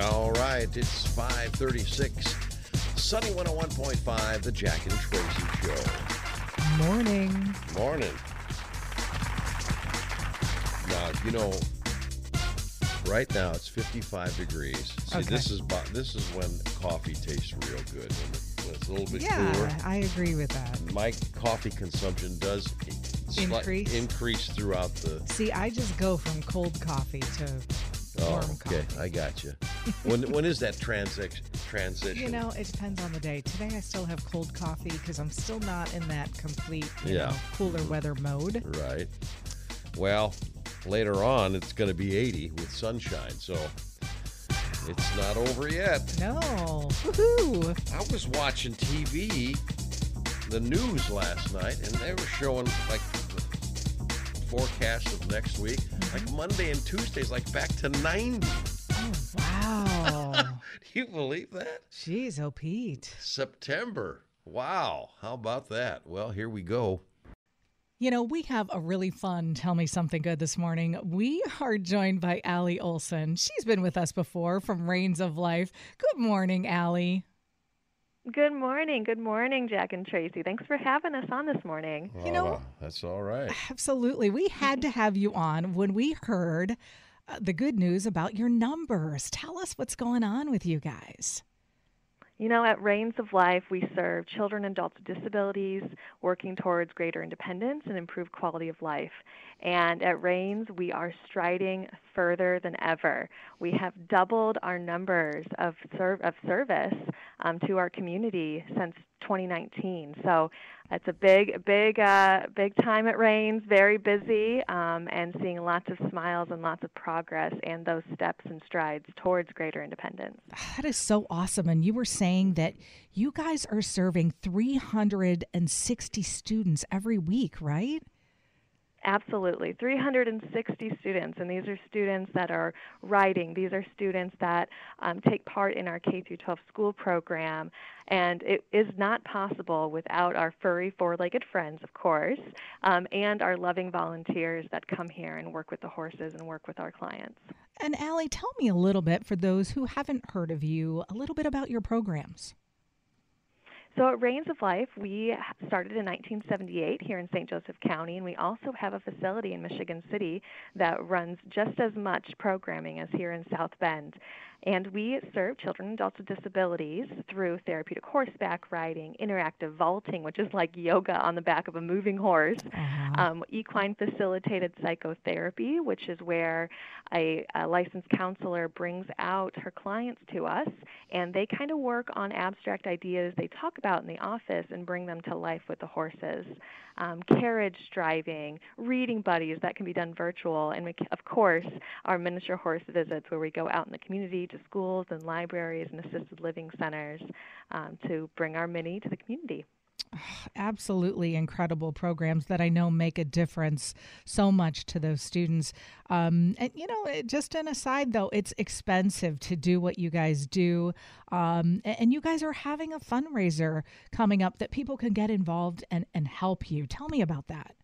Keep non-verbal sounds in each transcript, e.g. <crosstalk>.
All right, it's 536. Sunny 101.5, the Jack and Tracy Show. Morning. Morning. Now, you know, right now it's 55 degrees. See, Okay. this is this is when coffee tastes real good. When, it's a little bit Yeah, cooler. I agree with that. My coffee consumption does sli- Increase? increase throughout the. See, I just go from cold coffee to Oh, okay. I got you. when when is that transition? Transition. You know, it depends on the day. Today I still have cold coffee because I'm still not in that complete, Yeah. know, cooler weather mode. Right. Well, later on it's going to be 80 with sunshine, so it's not over yet. No. Woohoo. I was watching TV, the news last night, and they were showing like the forecast of next week. Like Monday and Tuesday's like back to 90. Oh, wow. <laughs> Do you believe that? Jeez, oh, Pete. September. Wow. How about that? Well, here we go. You know, we have a really fun Tell Me Something Good this morning. We are joined by Allie Olson. She's been with us before from Reins of Life. Good morning, Allie. Good morning. Good morning, Jack and Tracy. Thanks for having us on this morning. You know- that's all right. Absolutely. We had to have you on when we heard uh, the good news about your numbers. Tell us what's going on with you guys. You know, at Reins of Life, we serve children and adults with disabilities working towards greater independence and improved quality of life. And at Reins, we are striding further than ever. We have doubled our numbers of, serv- of service um, to our community since 2019. So it's a big, big, uh, big time at Reins. Very busy, um, and seeing lots of smiles and lots of progress and those steps and strides towards greater independence. That is so awesome. And you were saying that you guys are serving 360 students every week, right? Absolutely. 360 students, and these are students that are writing. These are students that um, take part in our K through 12 school program. And it is not possible without our furry four legged friends, of course, um, and our loving volunteers that come here and work with the horses and work with our clients. And Allie, tell me a little bit for those who haven't heard of you, a little bit about your programs. So at Reins of Life, we started in 1978 here in St. Joseph County, and we also have a facility in Michigan City that runs just as much programming as here in South Bend. And we serve children and adults with disabilities through therapeutic horseback riding, interactive vaulting, which is like yoga on the back of a moving horse, Uh-huh. um, equine facilitated psychotherapy, which is where a, a licensed counselor brings out her clients to us and they kind of work on abstract ideas they talk about in the office and bring them to life with the horses. Um, carriage driving, reading buddies that can be done virtual, and we, of course, our miniature horse visits where we go out in the community to schools and libraries and assisted living centers um, to bring our mini to the community. <sighs> absolutely incredible programs that I know make a difference so much to those students. Um, and you know, it- just an aside though, it's expensive to do what you guys do, um, and you guys are having a fundraiser coming up that people can get involved and and help you. Tell me about that.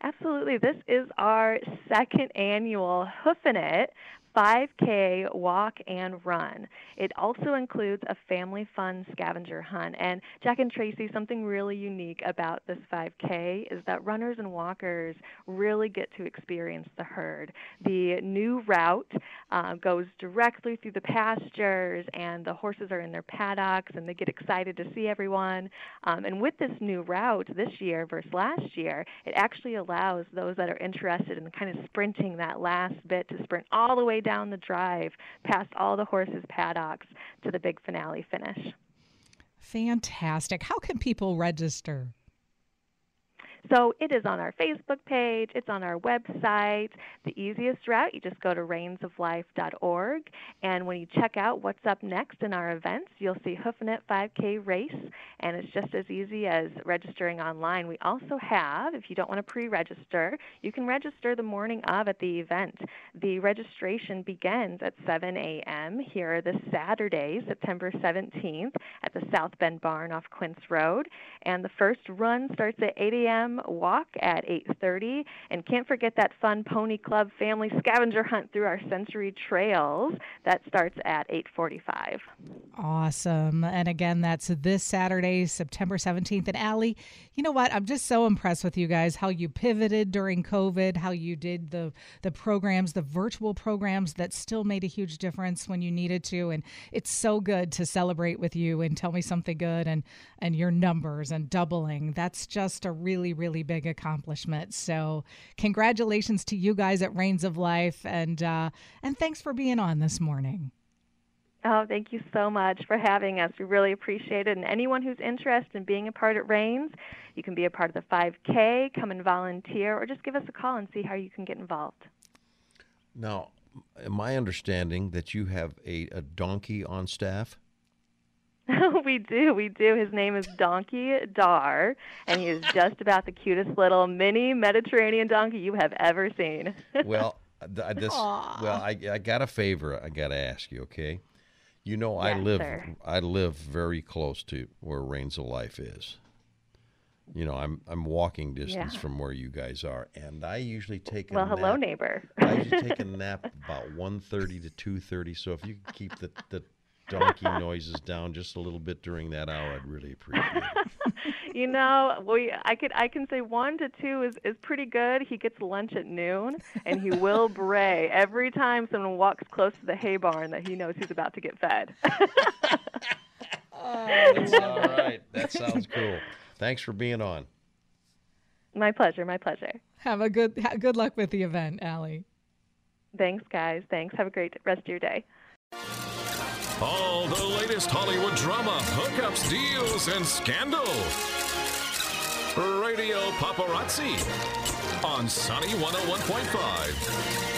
Absolutely. This is our second annual Hoofin' It 5K walk and run. It also includes a family fun scavenger hunt. And Jack and Tracy, something really unique about this 5K is that runners and walkers really get to experience the herd. The new route uh, goes directly through the pastures, and the horses are in their paddocks, and they get excited to see everyone. Um, and with this new route this year versus last year, it actually allows those that are interested in kind of sprinting that last bit to sprint all the way down the drive past all the horses' paddocks to the big finale finish. Fantastic. How can people register? So it is on our Facebook page, it's on our website. The easiest route, you just go to reinsoflife.org. And when you check out what's up next in our events, you'll see Hoofing It 5K race. And it's just as easy as registering online. We also have, if you don't want to pre register, you can register the morning of at the event. The registration begins at 7 a.m. here this Saturday, September 17th, at the South Bend Barn off Quince Road. And the first run starts at 8 a.m. walk at 8:30, and can't forget that fun Pony Club family scavenger hunt through our sensory Trails that starts at 8:45. Awesome. And again, that's this Saturday, September 17th. And Allie, you know what? I'm just so impressed with you guys how you pivoted during COVID, how you did the the programs, the virtual programs that still made a huge difference when you needed to. And it's so good to celebrate with you and tell me something good and and your numbers and doubling. That's just a really, really big accomplishment. So congratulations to you guys at Reins of Life and uh, and thanks for being on this morning. Oh, thank you so much for having us. We really appreciate it. And anyone who's interested in being a part at Reins, you can be a part of the 5K, come and volunteer, or just give us a call and see how you can get involved. Now, my understanding that you have a, a donkey on staff? <laughs> we do, we do. His name is Donkey Dar, and he is <laughs> just about the cutest little mini Mediterranean donkey you have ever seen. <laughs> well, this, well, I, I got a favor I got to ask you, okay? You know, yes, I live sir. I live very close to where Reins of Life is. You know, I'm I'm walking distance Yeah. from where you guys are, and I usually take a well, hello, nap. neighbor. I usually take a nap about 1.30 to 2.30, so if you keep the, the donkey noises down just a little bit during that hour, I'd really appreciate it. <laughs> you know, we I could I can say one to two is is pretty good. He gets lunch at noon, and he will <laughs> bray every time someone walks close to the hay barn that he knows he's about to get fed. <laughs> Oh, That's all right. That sounds cool. Thanks for being on. my pleasure, my pleasure. Have a good ha- good luck with the event, Allie. Thanks, guys. Thanks. Have a great rest of your day. All the latest Hollywood drama, hookups, deals, and scandal. Radio Paparazzi on Sunny 101.5.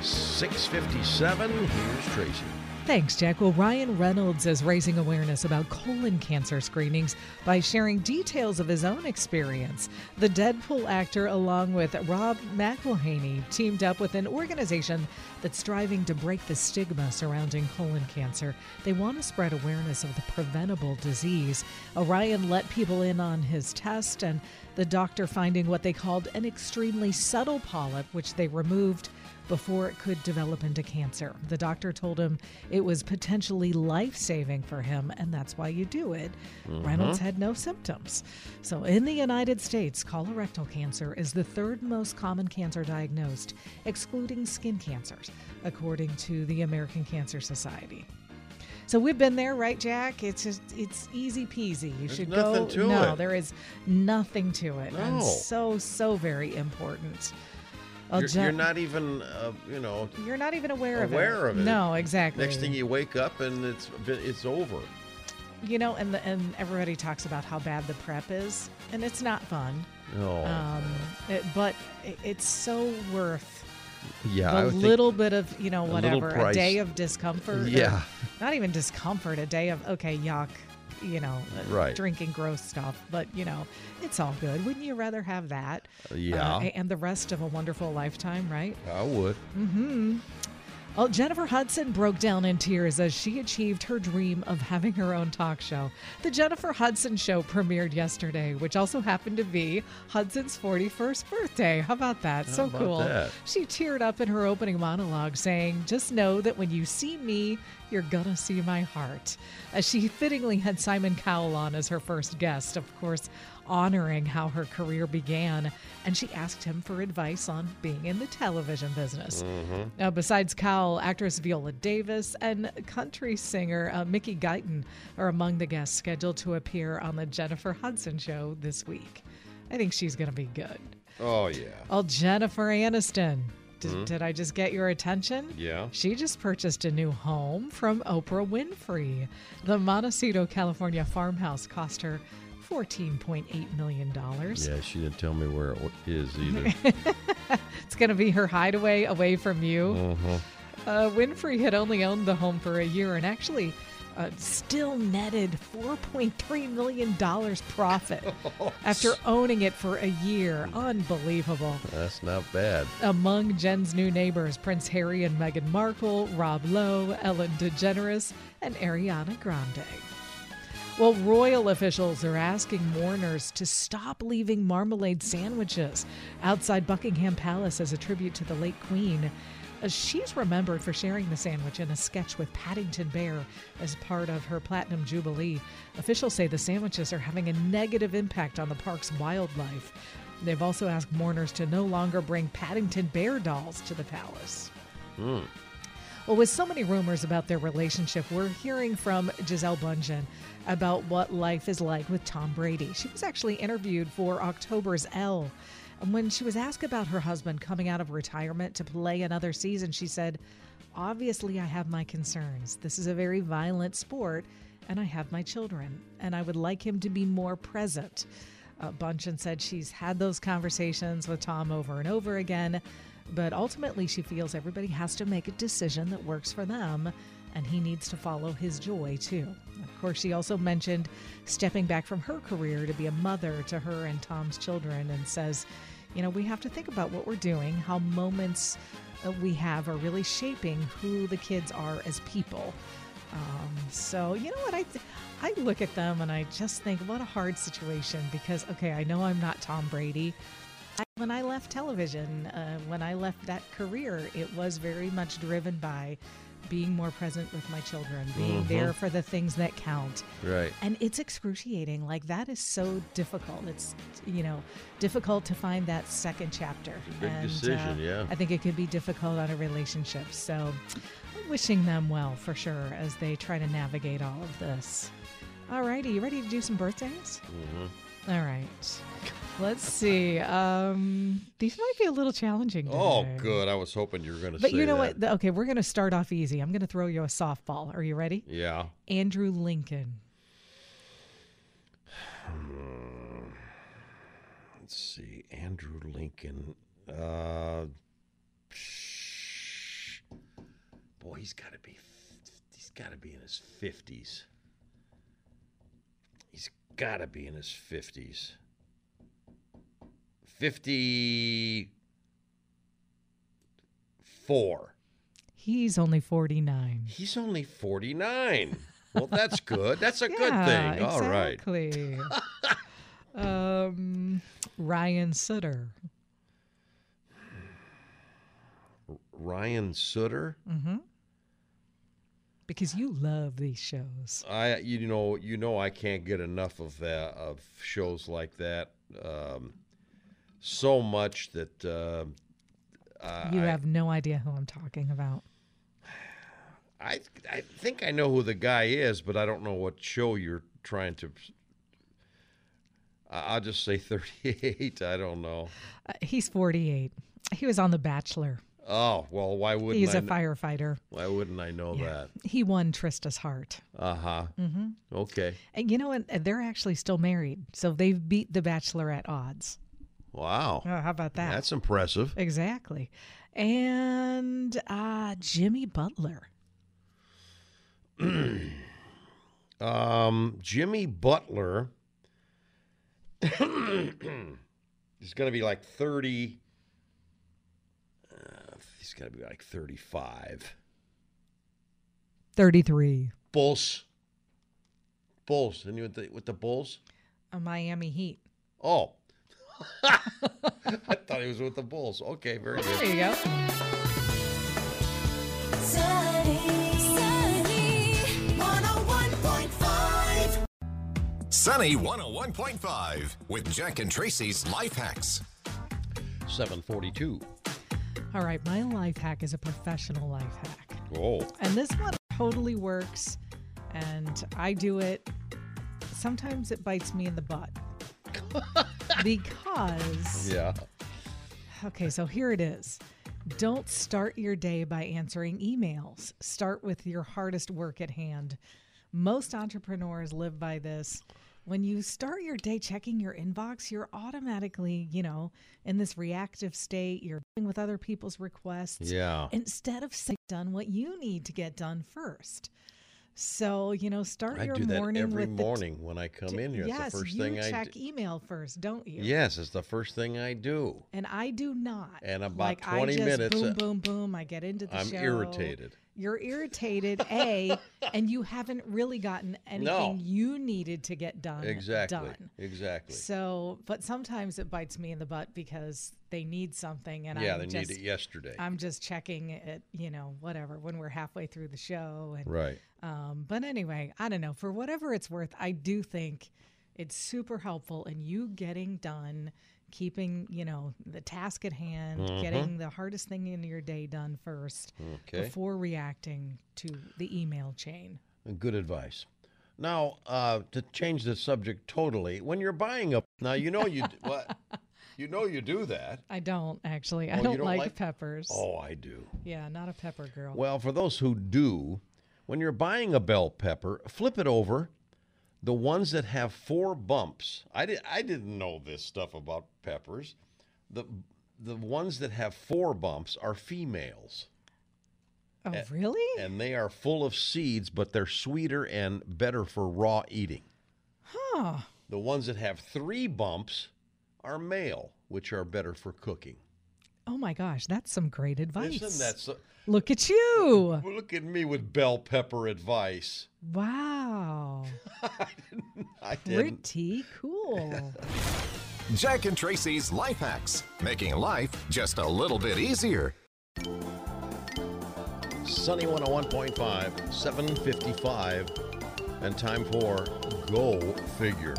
657, here's Tracy. Thanks, Jack. Well, Ryan Reynolds is raising awareness about colon cancer screenings by sharing details of his own experience. The Deadpool actor, along with Rob McElhenney, teamed up with an organization that's striving to break the stigma surrounding colon cancer. They want to spread awareness of the preventable disease. Ryan let people in on his test, and the doctor finding what they called an extremely subtle polyp, which they removed before it could develop into cancer. The doctor told him it was potentially life saving for him, and that's why you do it. Mm-hmm. Reynolds had no symptoms. So, in the United States, colorectal cancer is the third most common cancer diagnosed, excluding skin cancers, according to the American Cancer Society. So we've been there, right, Jack? It's just it's easy peasy. You There's should nothing go. no, it. there is nothing to it, and so so very important. Well, You're, you're not even, uh, you know, you're not even aware, aware of it. of it. No, exactly. next thing you wake up and it's it's over. you know, and the, and everybody talks about how bad the prep is, and it's not fun. No. Um, it, but it's so worth yeah, I the would think- little bit of you know whatever a price. day of discomfort. Yeah. not even discomfort. A day of okay, yuck. You know, uh, Right. drinking gross stuff, but you know, it's all good. Wouldn't you rather have that? Yeah. uh, and the rest of a wonderful lifetime, right? I would. Mm hmm. Well, Jennifer Hudson broke down in tears as she achieved her dream of having her own talk show. The Jennifer Hudson Show premiered yesterday, which also happened to be Hudson's 41st birthday. How about that? so about cool. that? She teared up in her opening monologue, saying, Just know that when you see me, you're gonna see my heart. As she fittingly had Simon Cowell on as her first guest, of course, honoring how her career began, and she asked him for advice on being in the television business. Now, besides Cowell, actress Viola Davis and country singer uh, Mickey Guyton are among the guests scheduled to appear on the Jennifer Hudson show this week. I think she's going to be good. Oh yeah. Oh, Jennifer Aniston. Did, did I just get your attention? Yeah. She just purchased a new home from Oprah Winfrey. The Montecito, California farmhouse cost her $14.8 million. Yeah, she didn't tell me where it is <laughs> either. It's going to be her hideaway away from you. uh-huh. Uh, Winfrey had only owned the home for a year and actually uh, still netted $4.3 million profit <laughs> after owning it for a year. Unbelievable. That's not bad. Among Jen's new neighbors, Prince Harry and Meghan Markle, Rob Lowe, Ellen DeGeneres, and Ariana Grande. Well, royal officials are asking mourners to stop leaving marmalade sandwiches outside Buckingham Palace as a tribute to the late Queen. Uh, She's remembered for sharing the sandwich in a sketch with Paddington Bear as part of her Platinum Jubilee. Officials say the sandwiches are having a negative impact on the park's wildlife. They've also asked mourners to no longer bring Paddington Bear dolls to the palace. Well, with so many rumors about their relationship, we're hearing from Gisele Bundchen about what life is like with Tom Brady. She was actually interviewed for October's Elle. When she was asked about her husband coming out of retirement to play another season, she said, Obviously, I have my concerns. This is a very violent sport, and I have my children, and I would like him to be more present. Uh, Bundchen said she's had those conversations with Tom over and over again, but ultimately she feels everybody has to make a decision that works for them, and he needs to follow his joy too. Of course, she also mentioned stepping back from her career to be a mother to her and Tom's children, and says, you know, we have to think about what we're doing, how moments uh, we have are really shaping who the kids are as people. Um, so you know what I, I look at them and I just think, what a hard situation because okay, I know I'm not Tom Brady. I, when I left television, uh, when I left that career, it was very much driven by being more present with my children, being there for the things that count. Right. And it's excruciating. Like that is so difficult. It's you know difficult to find that second chapter. big And, uh, decision, yeah. I think it could be difficult on a relationship. So, wishing them well for sure as they try to navigate all of this. All righty, you ready to do some birthdays? Mm-hmm. All right. Let's see. Um, these might be a little challenging. Oh, good. I was hoping you were going to But you know that. what? Okay, we're going to start off easy. I'm going to throw you a softball. Are you ready? Yeah. Andrew Lincoln. Let's see. Andrew Lincoln. Uh, boy, he's got to be. He's got to be in his fifties. He's got to be in his fifties. Fifty-four. He's only 49. He's only forty-nine. Well, that's good. That's a <laughs> good Yeah, thing. All right. Exactly. <laughs> um, Ryan Sutter. Ryan Sutter. Because you love these shows. I you know you know I can't get enough of that of shows like that. Um, so much that uh, You I, have no idea who I'm talking about. I I think I know who the guy is, but I don't know what show you're trying to. I'll just say <laughs> 38. I don't know. Uh, he's 48. He was on The Bachelor. Oh well, why wouldn't He's I? a kn- firefighter. why wouldn't I know that? He won Trista's heart. Uh huh. Mm-hmm. Okay. And you know what? They're actually still married. So they've beat The bachelorette odds. Wow. Oh, how about that? That's impressive. exactly. And uh, Jimmy Butler. <clears throat> Um, Jimmy Butler is going to be like 30. He's going to be like 35. 33. Bulls. Bulls. And you with the, with the Bulls? A Miami Heat. Oh. <laughs> I thought he was with the Bulls. Okay, very good. There you go. Sunny, Sunny, 101.5. Sunny 101.5 with Jack and Tracy's Life Hacks. 742. All right. My life hack is a professional life hack. Oh. And this one totally works. And I do it. Sometimes it bites me in the butt. <laughs> because, Yeah. okay, so here it is. Don't start your day by answering emails. Start with your hardest work at hand. Most entrepreneurs live by this. When you start your day checking your inbox, you're automatically, you know, in this reactive state. You're dealing with other people's requests Yeah. instead of saying done what you need to get done first. So, you know, start I your do that morning every with the t- morning when I come in here. It's yes, the first you thing I check do. email first, don't you? Yes, it's the first thing I do. And I do not. And about like, 20 I just minutes, Boom, uh, boom, boom. I get into the I'm show. irritated. You're irritated, A, <laughs> and you haven't really gotten anything No. you needed to get done. Exactly. Done. Exactly. So, but sometimes it bites me in the butt because they need something, and yeah, I'm they just, need it yesterday. I'm just checking it, you know, whatever when we're halfway through the show, and right. um, but anyway, I don't know. For whatever it's worth, I do think it's super helpful in you getting done, keeping, you know, the task at hand, getting the hardest thing in your day done first Okay. before reacting to the email chain. Good advice. Now, uh, to change the subject totally, when you're buying a now, you know you <laughs> what, you know you do that. I don't actually. Oh, I don't, don't like, like- peppers. Oh, I do. Yeah, not a pepper girl. Well, for those who do, when you're buying a bell pepper, flip it over. The ones that have four bumps. I did. I didn't know this stuff about peppers. The the ones that have four bumps are females, oh, really? and they are full of seeds, but they're sweeter and better for raw eating. Huh. The ones that have three bumps are male, which are better for cooking. Oh my gosh, that's some great advice. Isn't that so? Look at you. Look at me with bell pepper advice. Wow. <laughs> I didn't. Pretty cool. <laughs> Jack and Tracy's Life Hacks, making life just a little bit easier. Sunny 101.5, 755, and time for Go Figure.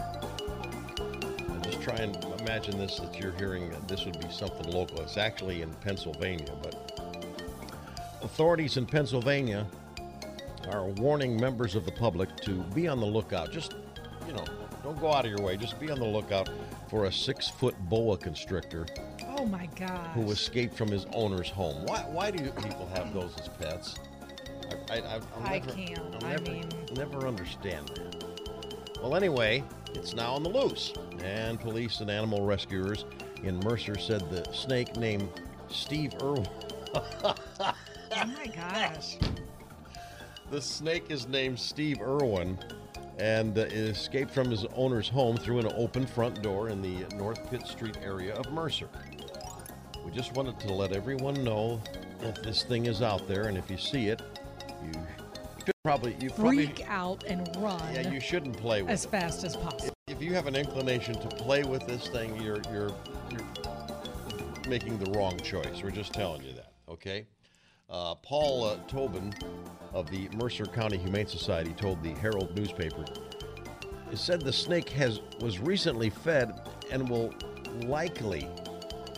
And Just try and imagine this that you're hearing. uh, This would be something local. It's actually in Pennsylvania, but authorities in Pennsylvania are warning members of the public to be on the lookout. Just, you know, don't go out of your way. Just be on the lookout for a six foot boa constrictor Oh my God. who escaped from his owner's home. Why, why do people have those as pets? I, I, I, I'll I never, can't. I'll I mean- never understand that. Well, anyway, it's now on the loose, and police and animal rescuers in Mercer said the snake named Steve Irwin. Oh my gosh. <laughs> The snake is named Steve Irwin, and uh, it escaped from his owner's home through an open front door in the North Pitt Street area of Mercer. We just wanted to let everyone know that this thing is out there, and if you see it, you probably you probably Freak out and run yeah you shouldn't play with as it. fast as possible. If you have an inclination to play with this thing, you're you're you're making the wrong choice. We're just telling you that, okay? Uh, Paul uh, Tobin of the Mercer County Humane Society told the Herald newspaper. It said the snake has was recently fed and will likely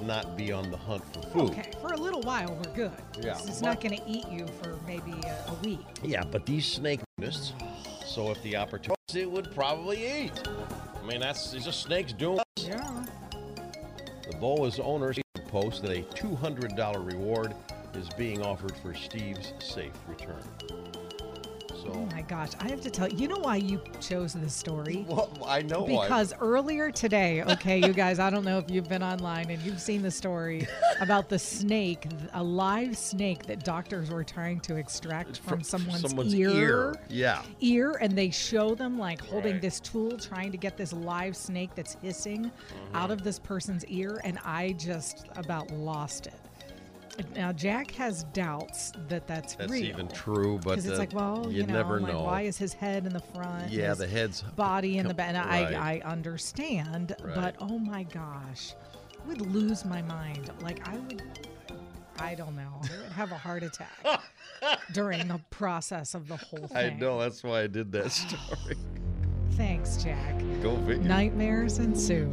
not be on the hunt for food. Okay, little while we're good. Yeah, It's, not going to eat you for maybe a, a week. Yeah, but these snake nists, so if the opportunity, it would probably eat. I mean, that's it's just snakes doing. Yeah. The boa's owner post that a $200 reward is being offered for Steve's safe return. Oh my gosh, I have to tell you, you know why you chose this story? <laughs> well, I know why. Because earlier today, okay, you guys, I don't know if you've been online and you've seen the story <laughs> about the snake, a live snake that doctors were trying to extract from someone's, someone's ear. ear. Yeah. ear and they show them like holding Right. this tool trying to get this live snake that's hissing out Mm-hmm. of this person's ear and i just about lost it now jack has doubts that that's, That's real even true, but because it's like well you, you, know, never like, know. why is his head in the front yeah, the head's body in the back and right. I, I understand Right. but oh my gosh I would lose my mind like i would i don't know i would have a heart attack <laughs> during the process of the whole thing. I know that's why I did that <sighs> story. thanks jack Go figure. Nightmares ensue.